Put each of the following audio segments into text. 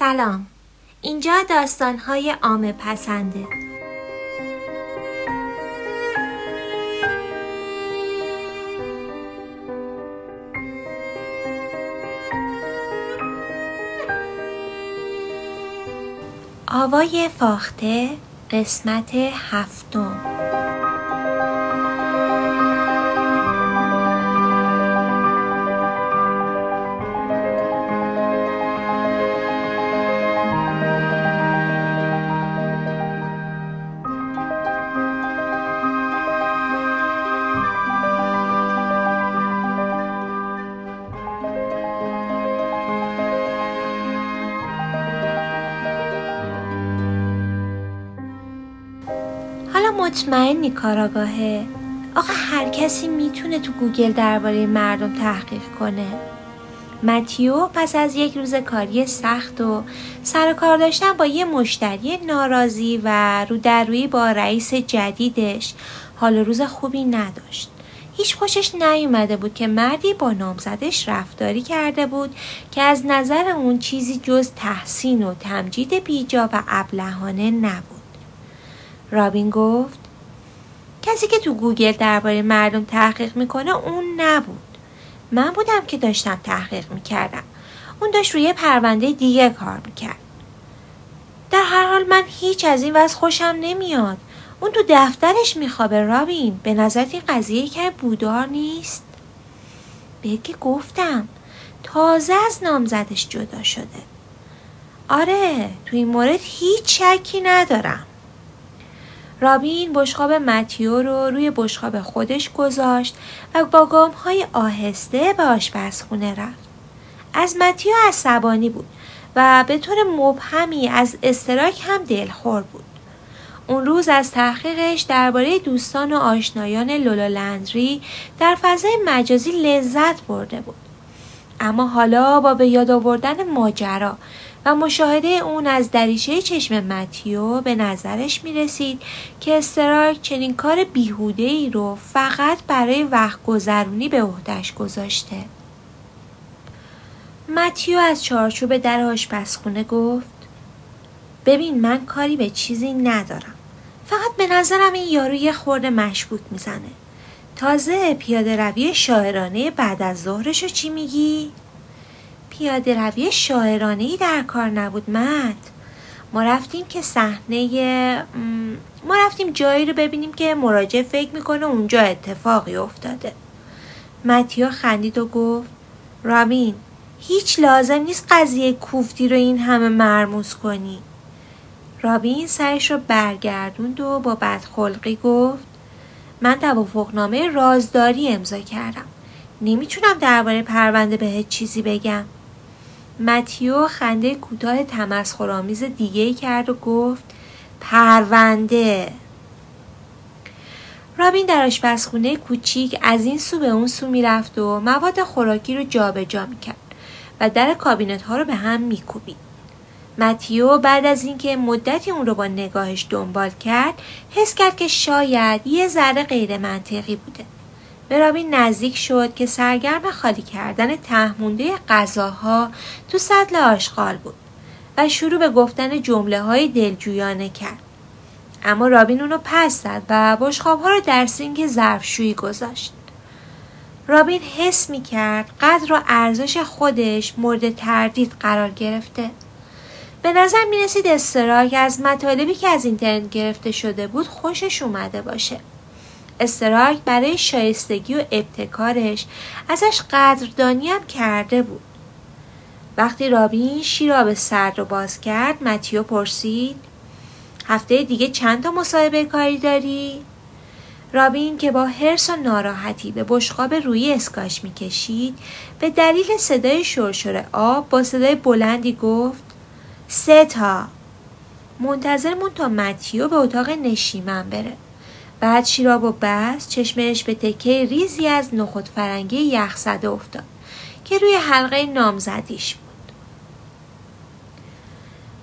سلام. اینجا داستانهای عام پسنده. آوای فاخته قسمت هفتم. مطمئنی کاراگاهه؟ آقا هر کسی می‌تونه تو گوگل درباره مردم تحقیق کنه. متیو پس از یک روز کاری سخت و سر کار داشتن با یه مشتری ناراضی و رو در روی با رئیس جدیدش. حال روز خوبی نداشت. هیچ خوشش نیومده بود که مردی با نامزدش رفتاری کرده بود که از نظر اون چیزی جز تحسین و تمجید بیجا و ابلهانه نبود. رابین گفت کسی که تو گوگل درباره مردم تحقیق می‌کنه اون نبود. من بودم که داشتم تحقیق می‌کردم. اون داشت روی پرونده دیگه کار می‌کرد. در هر حال من هیچ از این وضع خوشم نمیاد. اون تو دفترش میخوابه رابین. به نظرت این قضیه که بودار نیست؟ بهت که گفتم. تازه از نامزدش جدا شده. آره تو این مورد هیچ شکی ندارم. رابین بشقاب متیو رو روی بشقاب خودش گذاشت و با گام های آهسته به آشپزخونه رفت. از متیو عصبانی بود و به طور مبهمی از استراک هم دلخور بود. اون روز از تحقیقش درباره دوستان و آشنایان لولا لندری در فضای مجازی لذت برده بود. اما حالا با به یاد آوردن ماجرا و مشاهده اون از دریچه چشم متیو به نظرش می رسید که استراک چنین کار بیهوده ای رو فقط برای وقت گذرونی به عهدهش گذاشته. متیو از چارچوب در آشپزخونه گفت ببین من کاری به چیزی ندارم. فقط به نظرم این یارو یه خورده مشکوک می‌زنه. تازه پیاده روی شاعرانه بعد از ظهرشو چی میگی؟ پیاده روی شاعرانه در کار نبود مد ما رفتیم که صحنه ما رفتیم جایی رو ببینیم که مراجع فکر می‌کنه اونجا اتفاقی افتاده. متیا خندید و گفت رامین هیچ لازم نیست قضیه کوفتی رو این همه مرموز کنی. رابین سرش رو برگردوند و با بدخلقی گفت من توافقنامه رازداری امضا کردم. نمی‌تونم درباره پرونده بهت چیزی بگم. متیو خنده کوتاه تمسخرآمیز دیگه کرد و گفت پرونده. رابین در آشپزخونه کوچیک از این سو به اون سو می‌رفت و مواد خوراکی رو جابجا جا می‌کرد و در کابینت ها رو به هم میکوبید متیو بعد از اینکه مدتی اون رو با نگاهش دنبال کرد حس کرد که شاید یه ذره غیر منطقی بوده. رابین نزدیک شد که سرگرم خالی کردن تهمونده غذاها تو سطل آشغال بود و شروع به گفتن جمله های دلجویانه کرد. اما رابین اونو پس زد و بشخاب ها رو در سینک ظرفشویی گذاشت. رابین حس می کرد قدر و ارزش خودش مورد تردید قرار گرفته. به نظر می رسید از مطالبی که از اینترنت گرفته شده بود خوشش اومده باشه. استراک برای شایستگی و ابتکارش ازش قدردانی هم کرده بود. وقتی رابین شیراب سرد رو باز کرد متیو پرسید هفته دیگه چند تا مصاحبه کاری داری؟ رابین که با حرس و ناراحتی به بشقاب روی اسکاش می‌کشید به دلیل صدای شرشر آب با صدای بلندی گفت سه تا منتظرمون تا متیو به اتاق نشیمن بره بعد شیراب و بس چشمش به تکه ریزی از نخود فرنگی یخ زده افتاد که روی حلقه نامزدیش بود.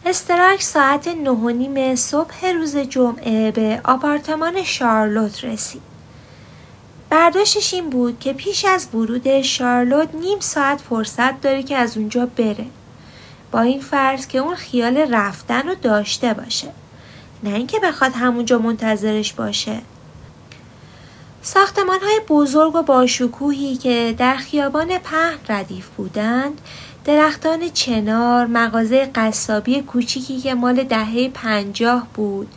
استراک ساعت نه و نیم صبح روز جمعه به آپارتمان شارلوت رسید. برداشتش این بود که پیش از ورود شارلوت نیم ساعت فرصت داره که از اونجا بره با این فرض که اون خیال رفتن رو داشته باشه نه اینکه بخواد همونجا منتظرش باشه. ساختمان های بزرگ و باشکوهی که در خیابان پهن ردیف بودند درختان چنار، مغازه قصابی کوچیکی که مال دهه پنجاه بود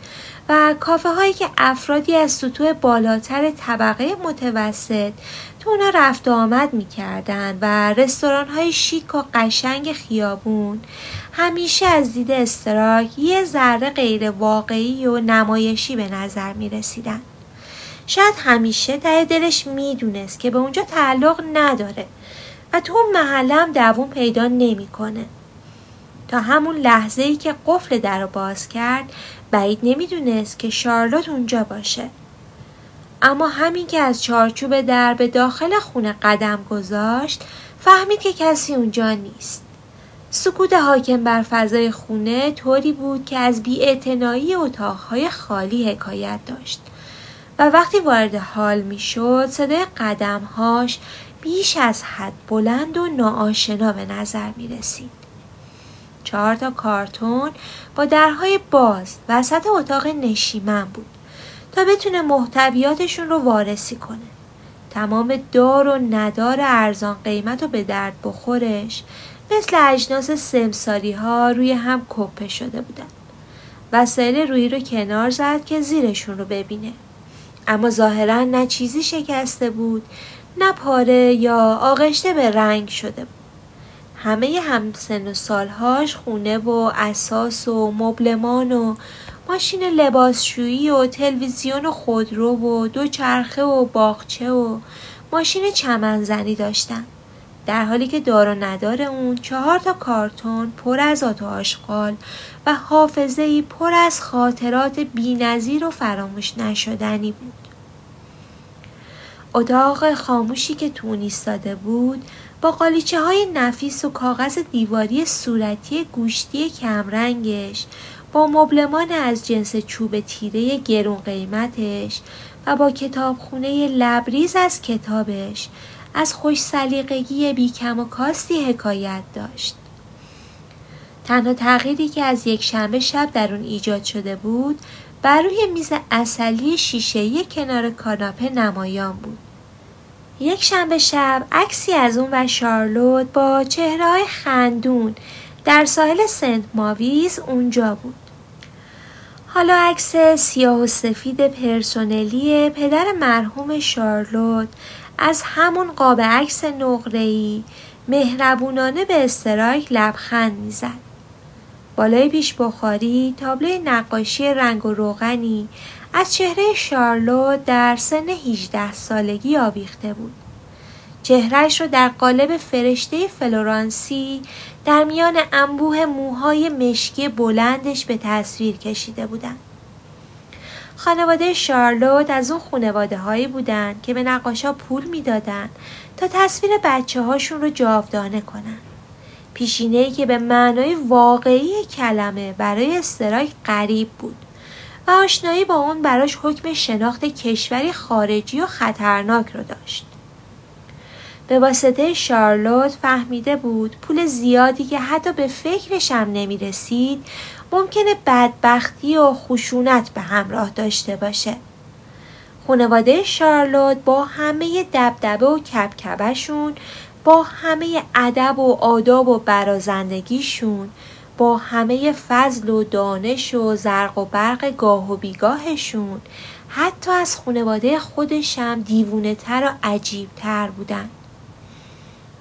و کافه هایی که افرادی از سطوح بالاتر طبقه متوسط تو اونا رفت و آمد می‌کردن و رستوران های شیک و قشنگ خیابون همیشه از دید استراک یه ذره غیر واقعی و نمایشی به نظر می رسیدن. شاید همیشه ته دلش می‌دونست که به اونجا تعلق نداره و تو اون محله هم دوون پیدا نمی‌کنه. تا همون لحظه ای که قفل در رو باز کرد بعید نمی‌دونست که شارلوت اونجا باشه. اما همین که از چارچوب در به داخل خونه قدم گذاشت فهمید که کسی اونجا نیست. سکوت حاکم بر فضای خونه طوری بود که از بیاعتنایی اتاقهای خالی حکایت داشت و وقتی وارد حال می‌شد صدای قدمهاش بیش از حد بلند و ناآشنا به نظر می رسید. چهار تا کارتون با درهای باز وسط اتاق نشیمن بود تا بتونه محتویاتشون رو وارسی کنه. تمام دار و ندار ارزان قیمت و به درد بخورش مثل اجناس سمساری ها روی هم کپه شده بودن. وسایل روی رو کنار زد که زیرشون رو ببینه. اما ظاهرا نه چیزی شکسته بود نه پاره یا آغشته به رنگ شده بود. همه هم سن و سالهاش خونه و اساس و مبلمان و ماشین لباسشویی و تلویزیون و خودرو و دو چرخه و باغچه و ماشین چمنزنی داشتن. در حالی که دار و ندار اون چهار تا کارتون پر از آت و آشغال و حافظه ای پر از خاطرات بینظیر و فراموش نشدنی بود. اتاق خاموشی که تو ایستاده بود با قالیچه های نفیس و کاغذ دیواری صورتی گوشتی کمرنگش با مبلمان از جنس چوب تیره گرون قیمتش و با کتابخونه لبریز از کتابش از خوش سلیقگی بیکم و کاستی حکایت داشت. تنها تغییری که از یک شنبه شب در اون ایجاد شده بود بر روی میز اصلی شیشه‌ای کنار کاناپه نمایان بود. یک شنبه شب عکسی از اون و شارلوت با چهره خندون در ساحل سنت ماویز اونجا بود. حالا عکس سیاه و سفید پرسونلی پدر مرحوم شارلوت از همون قاب عکس نقره‌ای مهربونانه به استرایک لبخند می‌زد. بالای پیش بخاری تابلوی نقاشی رنگ و روغنی از چهره شارلوت در سن 18 سالگی آویخته بود. چهرهش رو در قالب فرشته فلورانسی در میان انبوه موهای مشکی بلندش به تصویر کشیده بودند. خانواده شارلوت از اون خانواده هایی بودن که به نقاشا پول می‌دادن تا تصویر بچه هاشون رو جاودانه کنن. پیشینه ای که به معنای واقعی کلمه برای استرایک غریب بود و آشنایی با اون براش حکم شناخت کشوری خارجی و خطرناک رو داشت. به واسطه شارلوت فهمیده بود پول زیادی که حتی به فکرش هم نمی رسید ممکنه بدبختی و خشونت به همراه داشته باشه. خانواده شارلوت با همه دبدبه و کبکبشون با همه ادب و آداب و برازندگیشون با همه فضل و دانش و زرق و برق گاه و بیگاهشون حتی از خانواده خودشم دیوونه تر و عجیب تر بودن.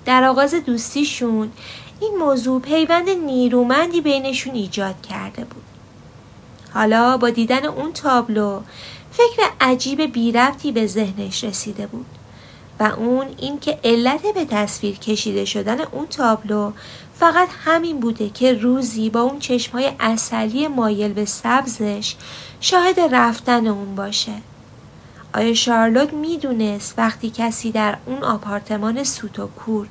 در آغاز دوستیشون این موضوع پیوند نیرومندی بینشون ایجاد کرده بود. حالا با دیدن اون تابلو فکر عجیب بی به ذهنش رسیده بود و اون اینکه علت به تصویر کشیده شدن اون تابلو فقط همین بوده که روزی با اون چشمهای اصلی مایل به سبزش شاهد رفتن اون باشه آیا شارلوت می‌دونست وقتی کسی در اون آپارتمان سوت و کور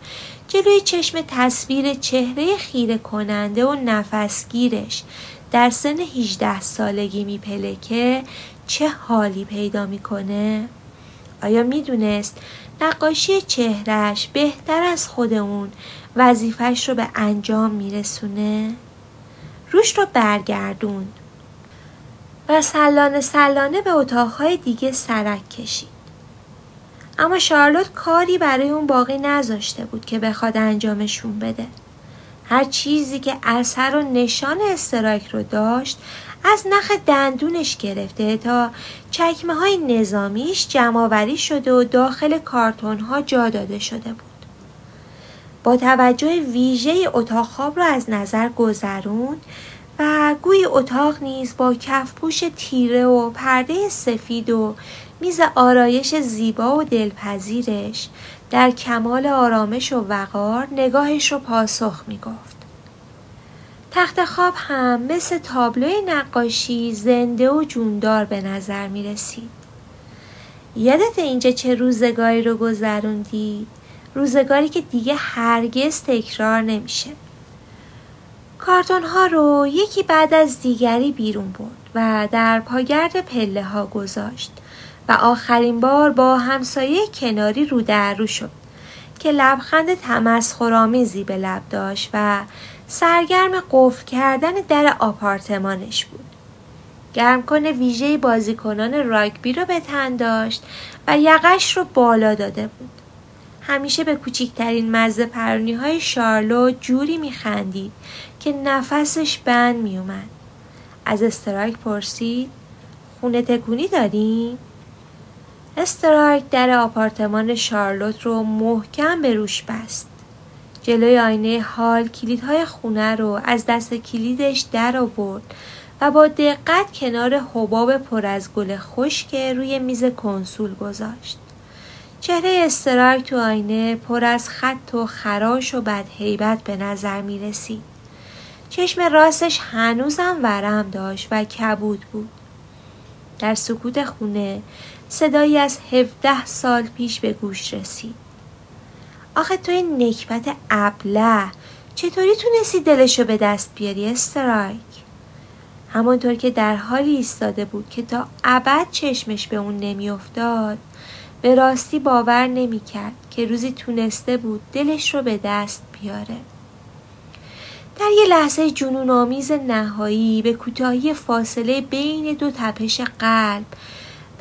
جلوی چشم تصویر چهره خیره کننده و نفسگیرش در سن 18 سالگی میپلکه چه حالی پیدا می‌کنه؟ آیا می‌دونست نقاشی چهرش بهتر از خود اون وظیفش رو به انجام میرسونه؟ روش رو برگردوند و سلانه سلانه به اتاقهای دیگه سرک کشید. اما شارلوت کاری برای اون باقی نذاشته بود که بخواد انجامشون بده. هر چیزی که اثر و نشان استرایک رو داشت از نخ دندونش گرفته تا چکمه های نظامیش جمعآوری شده و داخل کارتون ها جا داده شده بود. با توجه ویژه اتاق خواب را از نظر گذرون و گوی اتاق نیز با کفپوش تیره و پرده سفید و میز آرایش زیبا و دلپذیرش در کمال آرامش و وقار نگاهش رو پاسخ می گفت. تخت خواب هم مثل تابلوی نقاشی زنده و جوندار به نظر می رسید. یادت اینجا چه روزگاری رو گذروندی؟ روزگاری که دیگه هرگز تکرار نمیشه. کارتون ها رو یکی بعد از دیگری بیرون برد و در پاگرد پله ها گذاشت و آخرین بار با همسایه کناری رو در رو شد که لبخند تمسخرآمیزی به لب داشت و سرگرم قفل کردن در آپارتمانش بود. گرمکن ویژه بازیکنان راگبی رو به تن داشت و یقش رو بالا داده بود. همیشه به کوچکترین مزه پرونی های شارلو جوری میخندید که نفسش بند میومد. از استرایک پرسید خونه تکونی داریم؟ استرایک در آپارتمان شارلوت رو محکم به روش بست. جلوی آینه حال کلیدهای خونه رو از دست کلیدش در آورد و با دقت کنار حباب پر از گل خشک روی میز کنسول گذاشت. چهره استرایک تو آینه پر از خط و خراش و بدهیبت به نظر می رسید. چشم راستش هنوزم ورم داشت و کبود بود. در سکوت خونه صدایی از هفده سال پیش به گوش رسید. آخه تو این نکبت ابله چطوری تونستی دلشو به دست بیاری استرایک؟ همانطور که در حالی ایستاده بود که تا ابد چشمش به اون نمیافتاد به راستی باور نمی‌کرد که روزی تونسته بود دلش رو به دست بیاره. در یه لحظه جنون آمیز نهایی به کوتاهی فاصله بین دو تپش قلب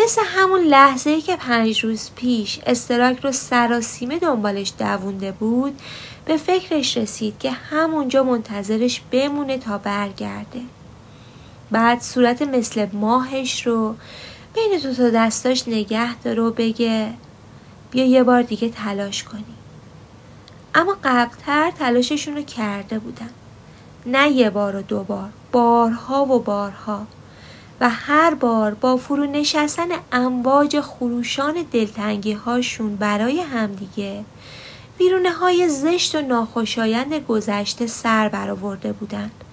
مثل همون لحظه که پنج روز پیش استراک رو سراسیمه دنبالش دوونده بود به فکرش رسید که همونجا منتظرش بمونه تا برگرده. بعد صورت مثل ماهش رو بین دو تا دستاش نگه داره و بگه بیا یه بار دیگه تلاش کنی. اما قبلتر تلاششون رو کرده بودن. نه یه بار و دو بار بارها و بارها. و هر بار با فرو نشستن امواج خروشان دلتنگی هاشون برای همدیگه بیرونه های زشت و ناخوشایند گذشته سر برآورده بودند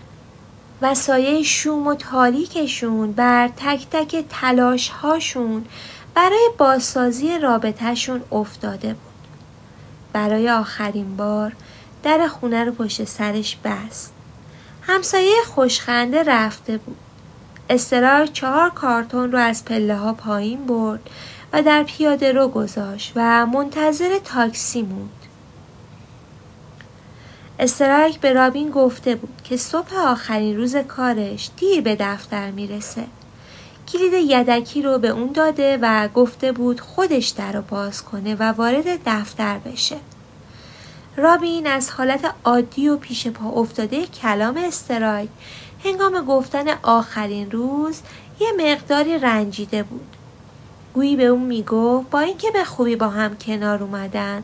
و سایه شوم و تالیکشون بر تک تک تلاش هاشون برای بازسازی رابطهشون افتاده بود. برای آخرین بار در خونه رو پشت سرش بست. همسایه خوشخنده رفته بود. استرار چهار کارتون رو از پله ها پایین برد و در پیاده رو گذاشت و منتظر تاکسی موند. استرایک به رابین گفته بود که صبح آخرین روز کارش دیر به دفتر می‌رسه. کلید یدکی رو به اون داده و گفته بود خودش در رو باز کنه و وارد دفتر بشه. رابین از حالت عادی و پیش پا افتاده کلام استرایک هنگام گفتن آخرین روز یه مقداری رنجیده بود. گویی به اون می‌گفت با اینکه به خوبی با هم کنار اومدن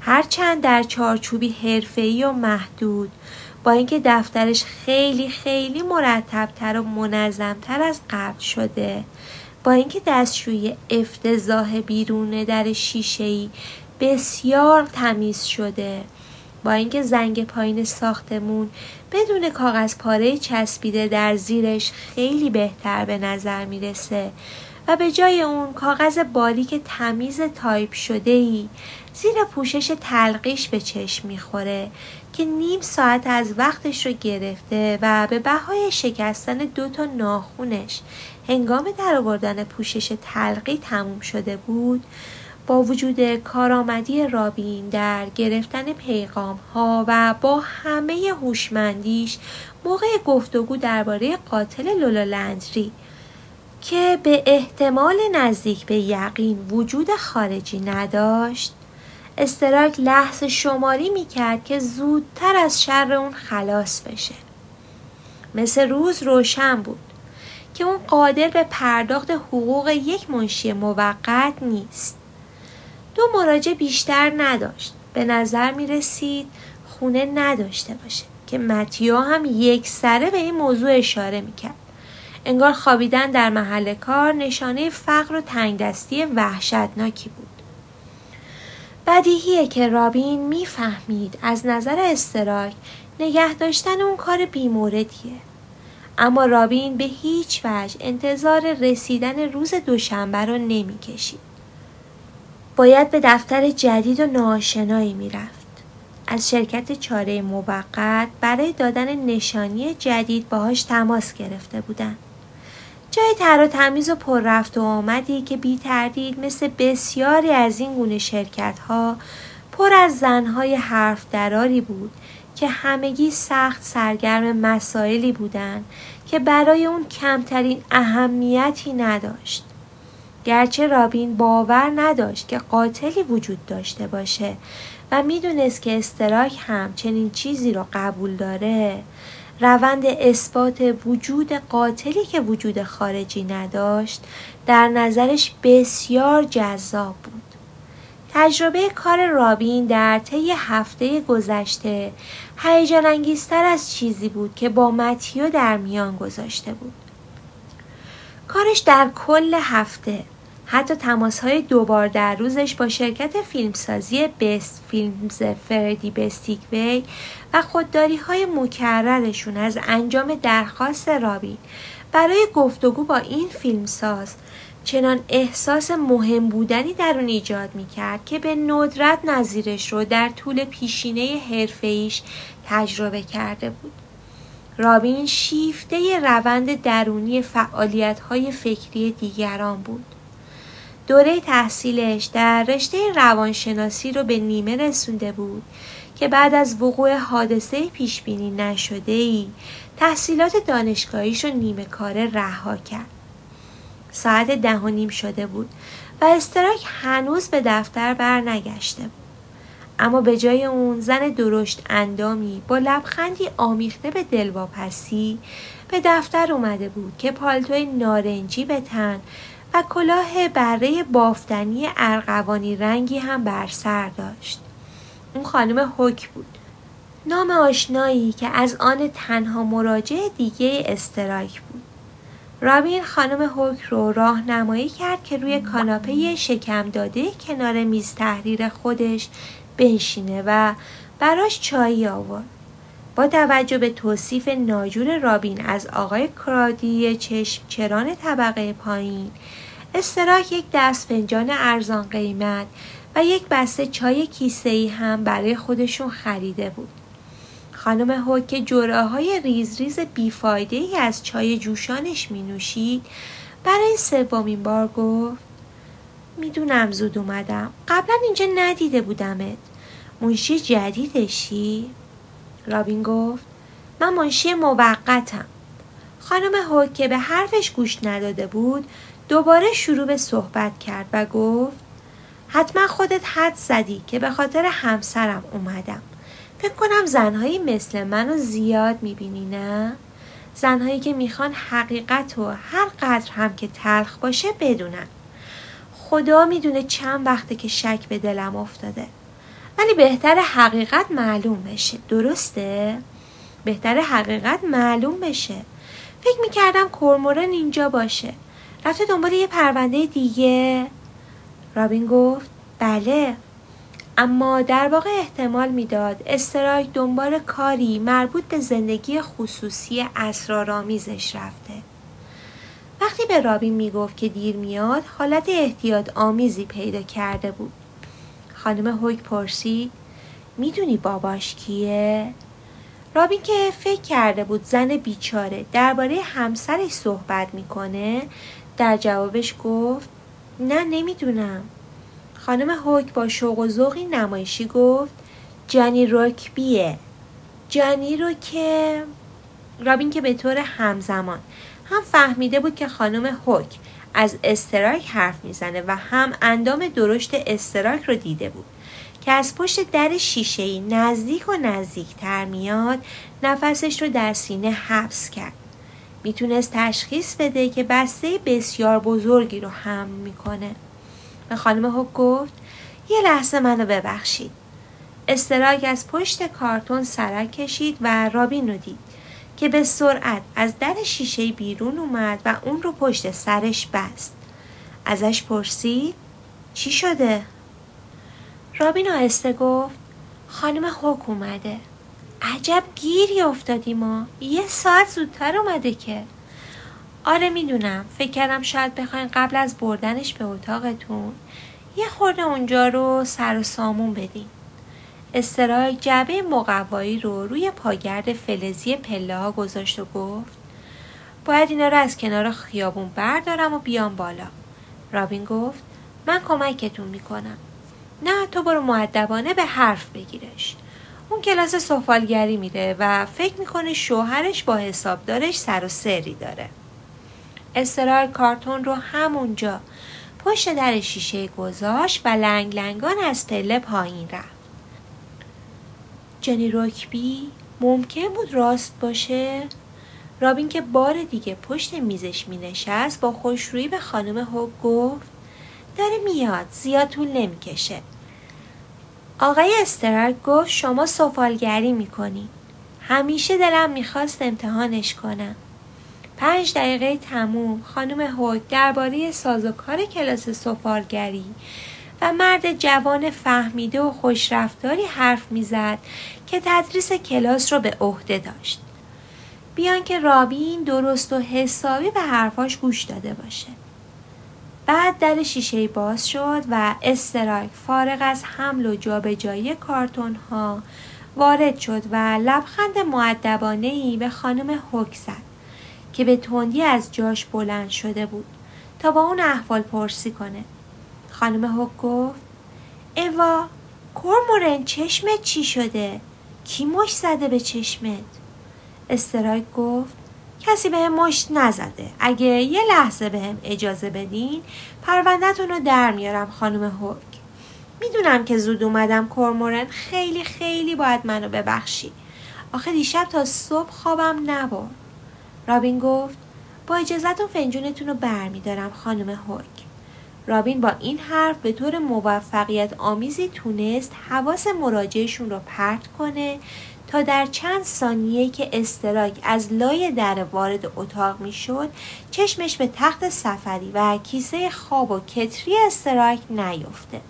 هرچند در چارچوبی حرفه‌ای و محدود با اینکه دفترش خیلی خیلی مرتبتر و منظمتر از قبل شده با اینکه دستشوی افتضاح بیرون در شیشه‌ای بسیار تمیز شده با اینکه زنگ پایین ساختمون بدون کاغذ پاره چسبیده در زیرش خیلی بهتر به نظر می‌رسه. و به جای اون کاغذ باریک تمیز تایپ شده ای زیر پوشش طلقیش به چشم می‌خوره که نیم ساعت از وقتش رو گرفته و به بهای شکستن دو تا ناخونش هنگام درآوردن پوشش طلقی تموم شده بود. با وجود کارآمدی رابین در گرفتن پیغام ها و با همه هوشمندیش موقع گفتگو درباره قاتل لولا لندری که به احتمال نزدیک به یقین وجود خارجی نداشت استراک لحظه شماری می‌کرد که زودتر از شر اون خلاص بشه. مثل روز روشن بود که اون قادر به پرداخت حقوق یک منشی موقت نیست. دو مراجع بیشتر نداشت به نظر می رسید خونه نداشته باشه که متیو هم یک سره به این موضوع اشاره می کرد. انگار خوابیدن در محل کار نشانه فقر و تنگدستی وحشتناکی بود. بدیهیه که رابین می‌فهمید از نظر استراک نگه داشتن اون کار بیموردیه. اما رابین به هیچ وجه انتظار رسیدن روز دوشنبه رو نمی‌کشید. باید به دفتر جدید و ناآشنایی می‌رفت. از شرکت چاره موقت برای دادن نشانی جدید باهاش تماس گرفته بودند. جای تر و تمیز و پر رفت و آمدی که بی تردید مثل بسیاری از این گونه شرکت ها پر از زنهای حرف دراری بود که همگی سخت سرگرم مسائلی بودند که برای اون کمترین اهمیتی نداشت. گرچه رابین باور نداشت که قاتلی وجود داشته باشه و می‌دونست که استراک هم چنین چیزی را قبول داره روند اثبات وجود قاتلی که وجود خارجی نداشت در نظرش بسیار جذاب بود. تجربه کار رابین در طی هفته گذشته هیجان انگیزتر از چیزی بود که با متیو در میان گذاشته بود. کارش در کل هفته حتی تماس های دوبار در روزش با شرکت فیلمسازی بست فیلمز فردی بستیک وی و خودداری های مکررشون از انجام درخواست رابین برای گفتگو با این فیلمساز چنان احساس مهم بودنی در اون ایجاد می کرد که به ندرت نظیرش رو در طول پیشینه حرفه‌ایش تجربه کرده بود. رابین شیفته روند درونی فعالیت های فکری دیگران بود. دوره تحصیلش در رشته روانشناسی رو به نیمه رسونده بود که بعد از وقوع حادثه پیش بینی نشده ای تحصیلات دانشگاهیش رو نیمه کاره رها کرد. ساعت ده و نیم شده بود و استراک هنوز به دفتر برنگشته بود. اما به جای اون زن درشت اندامی با لبخندی آمیخته به دلواپسی به دفتر اومده بود که پالتوی نارنجی به تن و کلاه بره بافتنی ارغوانی رنگی هم بر سر داشت. اون خانم هوک بود. نام آشنایی که از آن تنها مراجع دیگه استرایک بود. رابین خانم هوک رو راهنمایی کرد که روی کاناپه شکم داده کنار میز تحریر خودش بنشینه و براش چایی آورد. با توجه به توصیف ناجور رابین از آقای کرادی چشم چران طبقه پایین استراک یک دست فنجان ارزان قیمت و یک بسته چای کیسه ای هم برای خودشون خریده بود. خانم هوک که جوره های ریز ریز بیفایده ای از چای جوشانش می نوشید برای سومین بار گفت می‌دونم زود اومدم قبلا اینجا ندیده بودمت منشی جدیدشی؟ رابین گفت من منشی موقتم. خانم هوک که به حرفش گوش نداده بود دوباره شروع به صحبت کرد و گفت حتما خودت حد زدی که به خاطر همسرم اومدم. فکر کنم زنهایی مثل منو زیاد می‌بینی نه؟ زنهایی که می‌خوان حقیقت و هر قدر هم که تلخ باشه بدونن. خدا می‌دونه چند وقته که شک به دلم افتاده. ولی بهتر حقیقت معلوم بشه. درسته؟ بهتر حقیقت معلوم بشه. فکر می‌کردم کرمورن اینجا باشه. رفته دنبال یه پرونده دیگه. رابین گفت بله. اما در واقع احتمال می‌داد استرایک دنبال کاری مربوط به زندگی خصوصی اسرارآمیزش رفته. وقتی به رابین می‌گفت که دیر میاد حالت احتیاط آمیزی پیدا کرده بود. خانم هوک پرسید می‌دونی باباش کیه؟ رابین که فکر کرده بود زن بیچاره درباره همسرش صحبت می‌کنه در جوابش گفت نه نمی‌دونم خانم هوک با شوق و ذوقی نمایشی گفت جانی روکبیه جانی رو که رابین که به طور همزمان هم فهمیده بود که خانم هوک از استرایک حرف می‌زنه و هم اندام درشت استرایک رو دیده بود که از پشت در شیشه نزدیک و نزدیکتر میاد نفسش رو در سینه حبس کرد. می‌تونست تشخیص بده که بسته بسیار بزرگی رو هم می‌کنه. به خانم هوک گفت یه لحظه منو ببخشید. استراک از پشت کارتون سرک کشید و رابین رو دید. که به سرعت از در شیشه بیرون اومد و اون رو پشت سرش بست. ازش پرسید چی شده؟ رابین آهسته گفت خانم هوک اومده. عجب گیری افتادیم ما. یه ساعت زودتر اومده که. آره می‌دونم. فکر کردم شاید بخواین قبل از بردنش به اتاقتون. یه خورده اونجا رو سر و سامون بدین. استرای جعبه مقوایی رو روی پاگرد فلزی پله ها گذاشت و گفت باید اینا رو از کنار خیابون بردارم و بیام بالا. رابین گفت من کمکتون می‌کنم. نه تو برو معدبانه به حرف بگیرش. اون کلاس سفالگری میره و فکر می‌کنه شوهرش با حسابدارش سر و سری داره. استرار کارتون رو همونجا پشت در شیشه گذاشت و لنگ لنگان از پله پایین رفت. جنی روکبی ممکن بود راست باشه؟ رابین که بار دیگه پشت میزش می نشست با خوشرویی به خانم هوک گفت داره میاد زیاد طول نمی‌کشه. آقای استرار گفت شما سفالگری می‌کنی. همیشه دلم می‌خواست امتحانش کنم. پنج دقیقه تموم. خانم هوک درباره سازوکار کلاس سفالگری و مرد جوان فهمیده و خوشرفتاری حرف می‌زد که تدریس کلاس رو به عهده داشت. بیان که رابین درست و حسابی به حرفاش گوش داده باشه. بعد در شیشه باز شد و استرایک فارغ از حمل و جابجایی کارتون ها وارد شد و لبخند معدبانه ای به خانم هوک زد که به تندی از جاش بلند شده بود تا با اون احوال پرسی کنه خانم هوک گفت اوا کورمورن چشمت چی شده؟ کی مش زده به چشمت؟ استرایک گفت کسی به هم مشت نزده. اگه یه لحظه به هم اجازه بدین پروندهتون رو در میارم خانم هوک. می‌دونم که زود اومدم کورمورن خیلی خیلی باید منو ببخشی. آخه دیشب تا صبح خوابم نبرد. رابین گفت با اجازهتون فنجونتون رو برمیدارم خانم هوک. رابین با این حرف به طور موفقیت آمیزی تونست حواس مراجعشون رو پرت کنه تا در چند ثانیه که استرایک از لای در وارد اتاق می‌شد چشمش به تخت سفری و کیسه خواب و کتری استرایک نیفته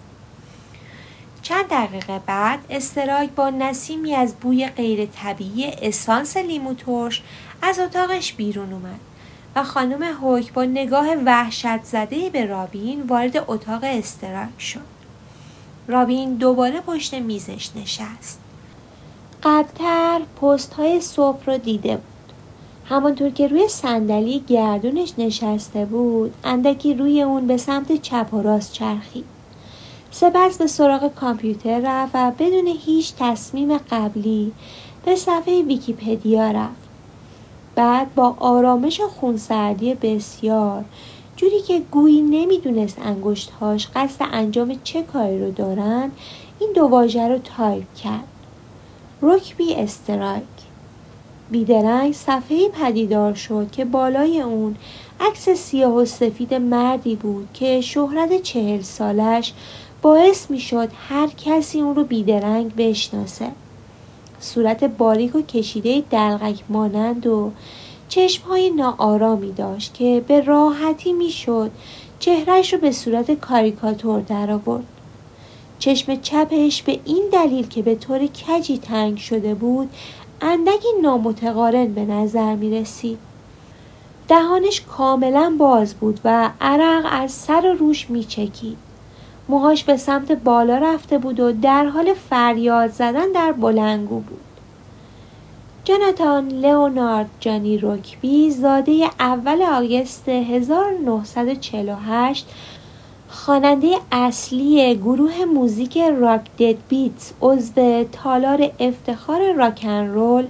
چند دقیقه بعد استرایک با نسیمی از بوی غیر طبیعی اسانس لیمو ترش از اتاقش بیرون اومد. و خانم هوک با نگاه وحشت زده به رابین وارد اتاق استراک شد. رابین دوباره پشت میزش نشست. قبلتر پست های صبح رو دیده بود. همانطور که روی صندلی گردونش نشسته بود اندکی روی اون به سمت چپ و راست چرخید. سپس به سراغ کامپیوتر رفت و بدون هیچ تصمیم قبلی به صفحه ویکیپدیا رفت. بعد با آرامش و خونسردی بسیار. جوری که گویی نمی‌دونست انگشتهاش قصد انجام چه کاری رو دارن این دو واژه رو تایپ کرد. روکبی استرایک. بیدرنگ صفحه پدیدار شد که بالای اون عکس سیاه و سفید مردی بود که شهرت چهل سالش باعث می‌شد هر کسی اون رو بیدرنگ بشناسه. صورت باریک و کشیده دلغک مانند و چشمهای ناآرامی داشت که به راحتی می‌شد چهرش رو به صورت کاریکاتور درآورد. چشم چپش به این دلیل که به طور کجی تنگ شده بود اندکی نامتقارن به نظر می رسید. دهانش کاملا باز بود و عرق از سر و روش می چکید. موهاش به سمت بالا رفته بود و در حال فریاد زدن در بلنگو بود. جاناتان لئونارد جانی روکبی زاده اول آگست 1948 خواننده اصلی گروه موزیک راک دد بیتس عضو تالار افتخار راکن رول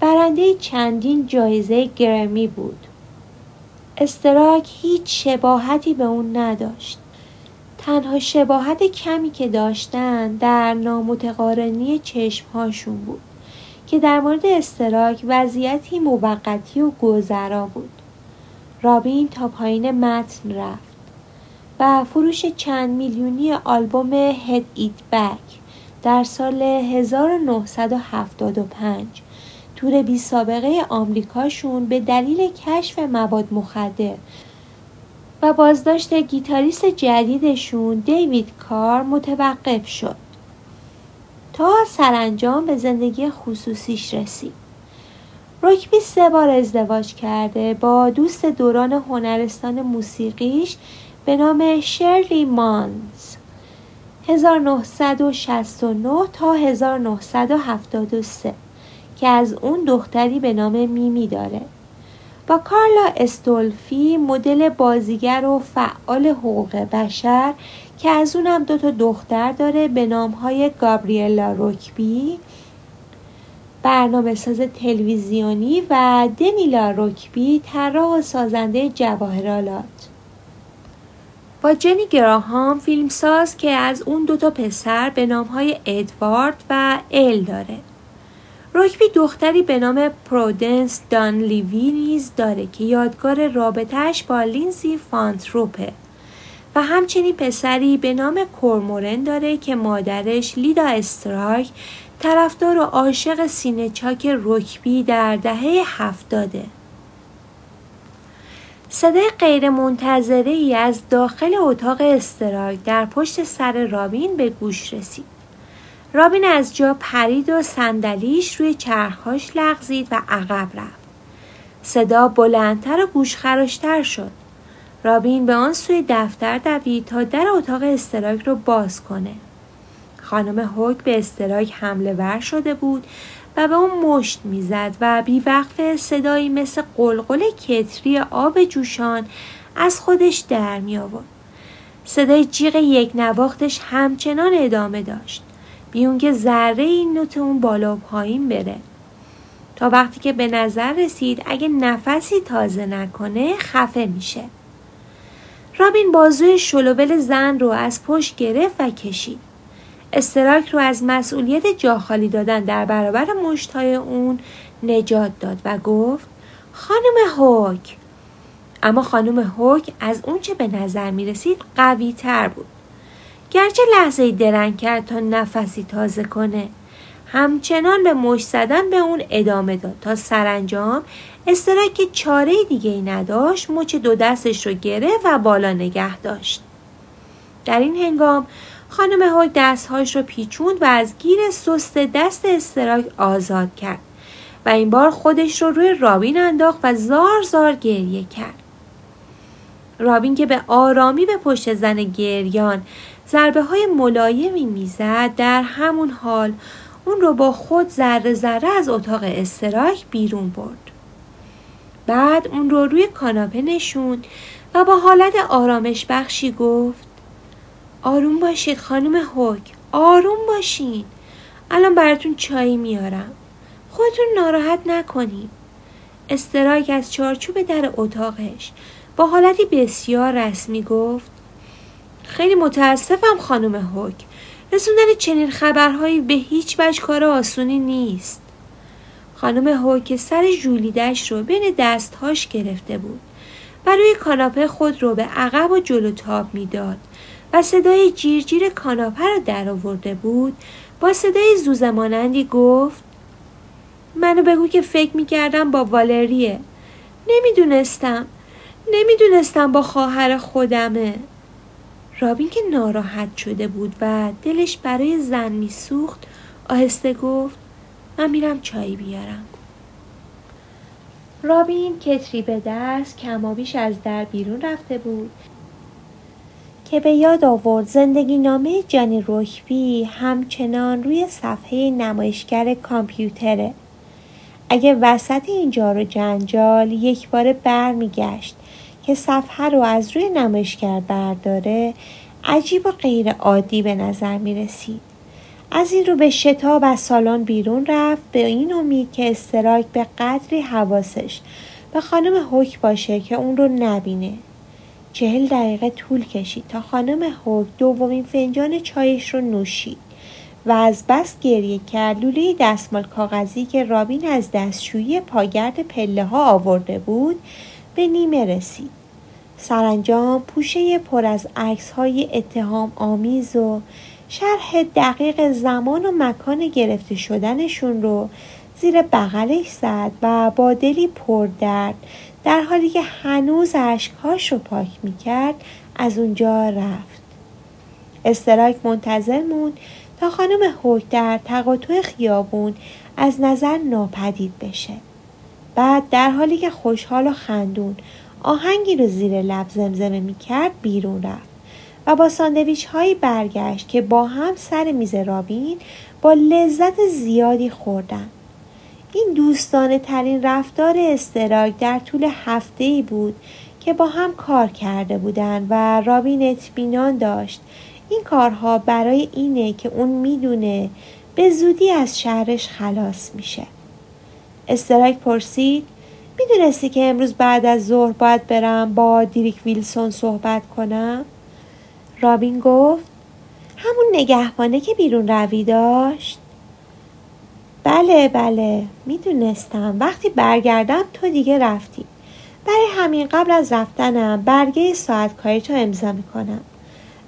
برنده چندین جایزه گرمی بود استراک هیچ شباهتی به اون نداشت تنها شباهت کمی که داشتن در نامتقارنی چشمهاشون بود که در مورد استراک وضعیتی موقتی و گذرا بود. رابین تا پایین متن رفت و فروش چند میلیونی آلبوم هد ایت بک در سال 1975 تور بی سابقه آمریکاشون به دلیل کشف مواد مخدر و بازداشت گیتاریست جدیدشون دیوید کار متوقف شد. تا سرانجام به زندگی خصوصیش رسید. روکبی سه بار ازدواج کرده با دوست دوران هنرستان موسیقیش به نام شرلی مانز. 1969 تا 1973 که از اون دختری به نام میمی داره. با کارلا استولفی مدل بازیگر و فعال حقوق بشر که از اونم دو تا دختر داره به نام های گابریلا روکبی برنامه ساز تلویزیونی و دنیلا روکبی طراح و سازنده جواهرالات با جنی گراهام فیلمساز که از اون دوتا پسر به نام های ادوارد و ال داره. روکبی دختری به نام پرودنس دان لیوی نیز داره که یادگار رابطهش با لینزی فانتروپه و همچنین پسری به نام کورمورن داره که مادرش لیدا استرایک طرفدار و عاشق سینه چاک روکبی در دهه هفتاده. صدای غیر منتظره ای از داخل اتاق استرایک در پشت سر رابین به گوش رسید. رابین از جا پرید و صندلیش روی چرخهاش لغزید و عقب رفت. صدا بلندتر و گوشخراشتر شد. رابین به آن سوی دفتر دوید تا در اتاق استراک رو باز کنه. خانم هوک به استراک حمله ور شده بود و به اون مشت می‌زد و بیوقف صدایی مثل قلقل کتری آب جوشان از خودش در می آورد. صدای جیغ یک نواختش همچنان ادامه داشت. بیون که ذره این نوت اون بالا و پایین بره. تا وقتی که به نظر رسید اگه نفسی تازه نکنه خفه میشه. رابین بازوی شلوول زن رو از پشت گرفت و کشید. استراک رو از مسئولیت جاخالی دادن در برابر مشتهای اون نجات داد و گفت خانم هوک اما خانم هوک از اونچه به نظر می رسید قوی تر بود گرچه لحظه درنگ کرد تا نفسی تازه کنه. همچنان به مش زدن به اون ادامه داد. تا سرانجام استراک که چاره دیگه ای نداشت مچ دو دستش رو گرفت و بالا نگه داشت. در این هنگام خانم هوک دستهاش رو پیچوند و از گیر سست دست استراک آزاد کرد و این بار خودش رو روی رابین انداخت و زار زار گریه کرد. رابین که به آرامی به پشت زن گریان ضربه های ملایمی می‌زد در همون حال. اون رو با خود ذره ذره از اتاق استراک بیرون برد. بعد اون رو روی کاناپه نشوند و با حالت آرامش بخشی گفت آروم باشید خانم هوک آروم باشین. الان براتون چایی میارم. خودتون ناراحت نکنید استراک از چارچوب در اتاقش با حالتی بسیار رسمی گفت خیلی متاسفم خانم هوک رسوندن چنین خبرهایی به هیچ وجه کار آسونی نیست. خانم هوک سر جولیدش رو بین دستهاش گرفته بود. و روی کاناپه خود رو به عقب و جلو تاب می‌داد و صدای جیرجیر کاناپه را در آورده بود. با صدای زوزمانندی گفت منو بگو که فکر می‌کردم با والریه. نمی‌دونستم. نمی‌دونستم با خواهر خودمه. رابین که ناراحت شده بود و دلش برای زن میسوخت آهسته گفت من میرم چای بیارم. رابین کتری به دست کمابیش از در بیرون رفته بود. که به یاد آورد زندگی نامه جانی روکبی همچنان روی صفحه نمایشگر کامپیوتره. اگه وسط این جار و جنجال یک بار برمیگشت. که صفحه رو از روی نمایشگر برداره عجیب و غیر عادی به نظر می رسید. از این رو به شتاب از سالن بیرون رفت به این امید که استراک به قدری حواسش به خانم حک باشه که اون رو نبینه. چهل دقیقه طول کشید تا خانم حک دومین فنجان چایش رو نوشید و از بس گریه کرد لوله دستمال کاغذی که رابین از دستشویی پاگرد پله ها آورده بود به نیمه رسید. سرانجام پوشه پر از عکس های اتهام آمیز و شرح دقیق زمان و مکان گرفته شدنشون رو زیر بغلش زد و با دلی پردرد در حالی که هنوز اشکهاش رو پاک می‌کرد از اونجا رفت. استرایک منتظر موند تا خانم هوک در تقاطع خیابون از نظر ناپدید بشه. بعد در حالی که خوشحال و خندون آهنگی رو زیر لب زمزمه می‌کرد بیرون رفت و با ساندویچ هایی برگشت که با هم سر میز رابین با لذت زیادی خوردن. این دوستانه ترین رفتار استراک در طول هفته ای بود که با هم کار کرده بودند و رابین اطمینان داشت این کارها برای اینه که اون می‌دونه به زودی از شهرش خلاص میشه. استراک پرسید می‌دونستی که امروز بعد از ظهر باید برم با دیریک ویلسون صحبت کنم؟ رابین گفت همون نگهبانه که بیرون روی داشت؟ بله بله می‌دونستم وقتی برگردم تو دیگه رفتی برای همین قبل از رفتنم برگه ساعت کاری تو امضا می‌کنم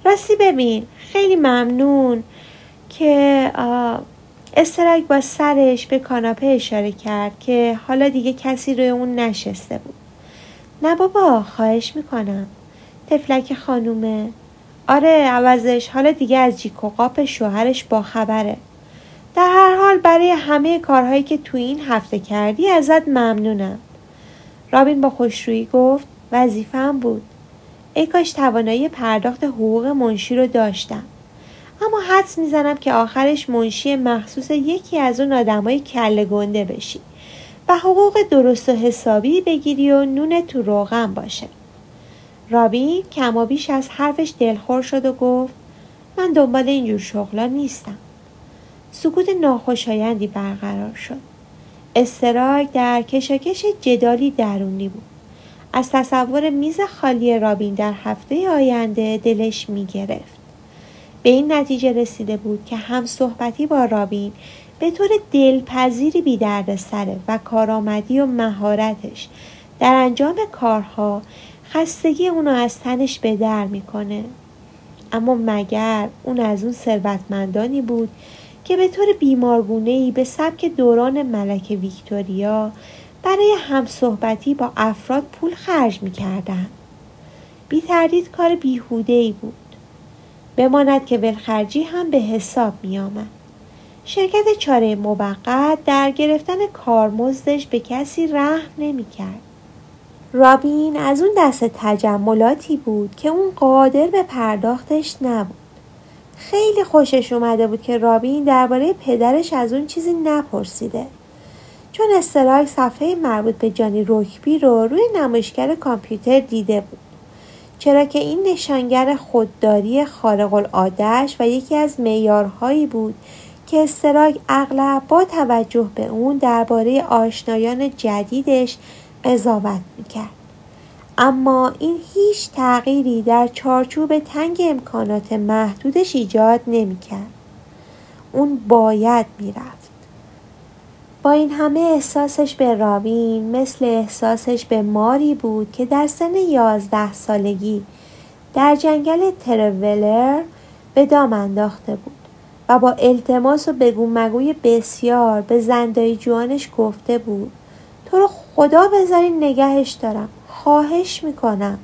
راستی ببین خیلی ممنون که استرک با سرش به کاناپه اشاره کرد که حالا دیگه کسی روی اون نشسته بود. نه بابا خواهش می‌کنم. تفلک خانومه. آره عوضش. حالا دیگه از جیک و قاپ شوهرش با خبره. در هر حال برای همه کارهایی که تو این هفته کردی ازت ممنونم. رابین با خوشرویی گفت وظیفم بود. ای کاش توانایی پرداخت حقوق منشی رو داشتم. اما حدس می‌زنم که آخرش منشی مخصوص یکی از اون آدمای کله گنده بشی و حقوق درست و حسابی بگیری و نون تو روغن باشه. رابین کما بیش از حرفش دلخور شد و گفت من دنبال اینجور شغلا نیستم. سکوت ناخوشایندی برقرار شد. استراک در کشاکش جدالی درونی بود. از تصور میز خالی رابین در هفته آینده دلش می گرفت. به این نتیجه رسیده بود که هم صحبتی با رابین به طور دلپذیری بی سره و کارآمدی و مهارتش در انجام کارها خستگی اونو از تنش به در می‌کنه. اما مگر اون از اون ثروتمندانی بود که به طور بیمارگونه به سبک دوران ملک ویکتوریا برای همصحبتی با افراد پول خرج می کردن. بی تردید کار بیهوده ای بود. بماند که ولخرجی هم به حساب می آمد. شرکت چاره موقت در گرفتن کارمزدش به کسی رحم نمی کرد. رابین از اون دست تجملاتی بود که اون قادر به پرداختش نبود. خیلی خوشش اومده بود که رابین درباره پدرش از اون چیزی نپرسیده. چون استرایک صفحه مربوط به جانی روکبی رو روی نمایشگر کامپیوتر دیده بود. چرا که این نشانگر خودداری خارق العادهش و یکی از معیارهایی بود که استراک اغلب با توجه به اون درباره آشنایان جدیدش قضاوت می‌کرد. اما این هیچ تغییری در چارچوب تنگ امکانات محدودش ایجاد نمی‌کرد. اون باید می‌رفت. این همه احساسش به راوین مثل احساسش به ماری بود که در سن یازده سالگی در جنگل ترولر به دام انداخته بود و با التماس و بگو مگوی بسیار به زندای جوانش گفته بود تو رو خدا بذارین نگهش دارم خواهش می‌کنم.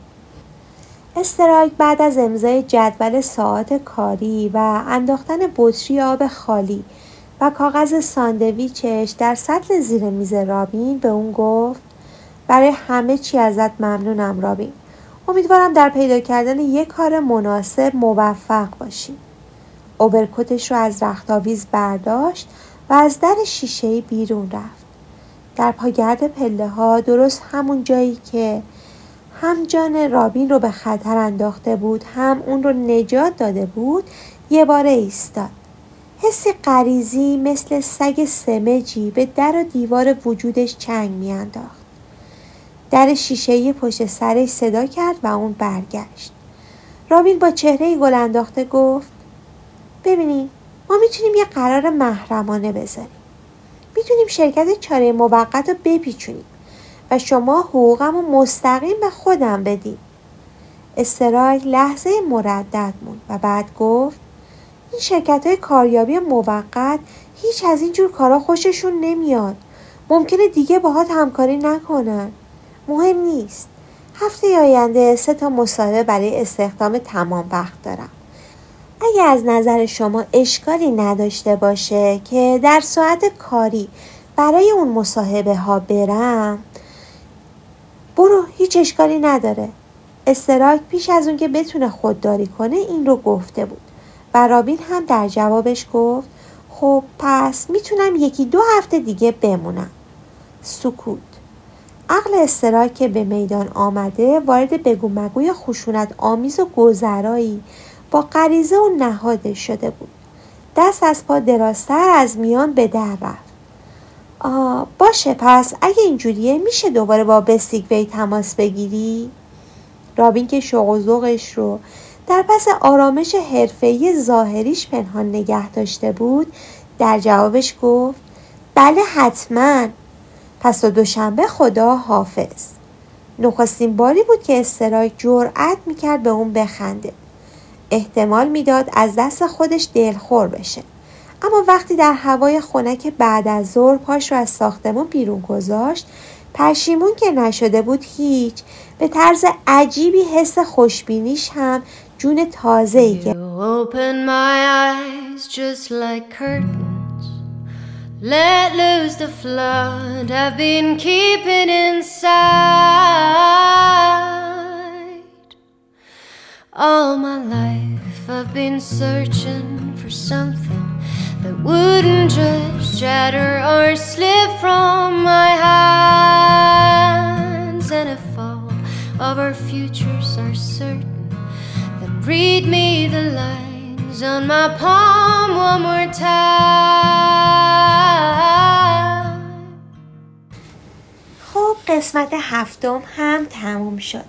استرایک بعد از امضای جدول ساعت کاری و انداختن بطری آب خالی کاغذ ساندویچش در سطل زیر میز رابین به اون گفت برای همه چی ازت ممنونم رابین. امیدوارم در پیدا کردن یک کار مناسب موفق باشیم اوبرکوتش رو از رختاویز برداشت و از در شیشه بیرون رفت. در پاگرد پله ها درست همون جایی که هم جان رابین رو به خطر انداخته بود هم اون رو نجات داده بود یه باره ایستاد. حسی غریزی مثل سگ سمجی به در و دیوار وجودش چنگ میانداخت. در شیشه پشت سرش صدا کرد و اون برگشت. رابین با چهره گل انداخته گفت ببینیم ما می‌تونیم یه قرار محرمانه بذاریم می‌تونیم شرکت چاره موقت رو بپیچونیم و شما حقوقم رو مستقیم به خودم بدیم استرایک لحظه مردد موند و بعد گفت این شرکت های کاریابی موقت هیچ از این جور کارا خوششون نمیاد. ممکنه دیگه باهات همکاری نکنن. مهم نیست. هفته آینده سه تا مصاحبه برای استخدام تمام وقت دارم. اگه از نظر شما اشکالی نداشته باشه که در ساعت کاری برای اون مصاحبه ها برم برو هیچ اشکالی نداره. استراک پیش از اون که بتونه خودداری کنه این رو گفته بود. و رابین هم در جوابش گفت خب پس می‌تونم یکی دو هفته دیگه بمونم. سکوت. عقل استراک که به میدان آمده وارد بگو مگوی خشونت آمیز و گذرایی با غریزه و نهاده شده بود. دست از پا درازتر از میان به در رفت. آه باشه پس اگه اینجوریه میشه دوباره با بستیگوی تماس بگیری؟ رابین که شوق و ذوقش رو در پس آرامش حرفه‌ای ظاهریش پنهان نگه داشته بود در جوابش گفت بله حتما. پس تا دوشنبه خدا حافظ. نخستین باری بود که استرایک جرأت می‌کرد به اون بخنده. احتمال می‌داد از دست خودش دلخور بشه. اما وقتی در هوای خنک بعد از ظهر پاش رو از ساختمون بیرون گذاشت پشیمون که نشده بود هیچ به طرز عجیبی حس خوشبینیش هم جون تازه ای Let loose the flood I've been keeping inside. All my life I've been searching for something that wouldn't just shatter or slip from my hands. And if all of our futures are certain, then read me the lines on my palm one more time. خب قسمت هفتم هم تموم شد.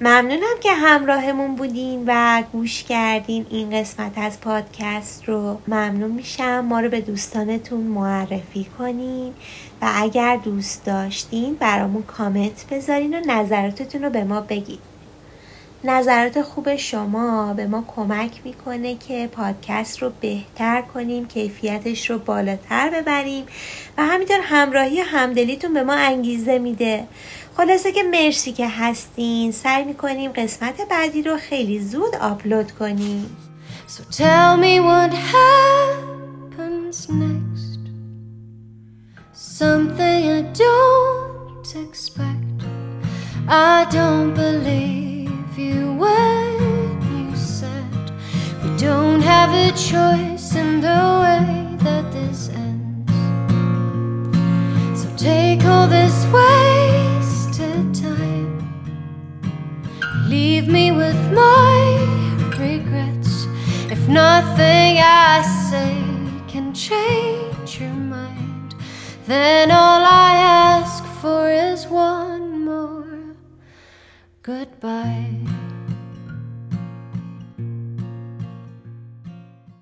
ممنونم که همراهمون بودین و گوش کردین این قسمت از پادکست رو. ممنون میشم. ما رو به دوستانتون معرفی کنین و اگر دوست داشتین برامون کامنت بذارین و نظراتتون رو به ما بگید نظرات خوب شما به ما کمک می‌کنه که پادکست رو بهتر کنیم کیفیتش رو بالاتر ببریم و همینطور همراهی و همدلیتون به ما انگیزه میده. خلاصه که مرسی که هستین. سعی می‌کنیم قسمت بعدی رو خیلی زود آپلود کنیم. So tell me what happens next. Something I don't expect. I don't believe. You when you said We don't have a choice in the way that this ends So take all this way leave me with my regrets. If nothing I say can change your mind, then all I ask for is one goodbye.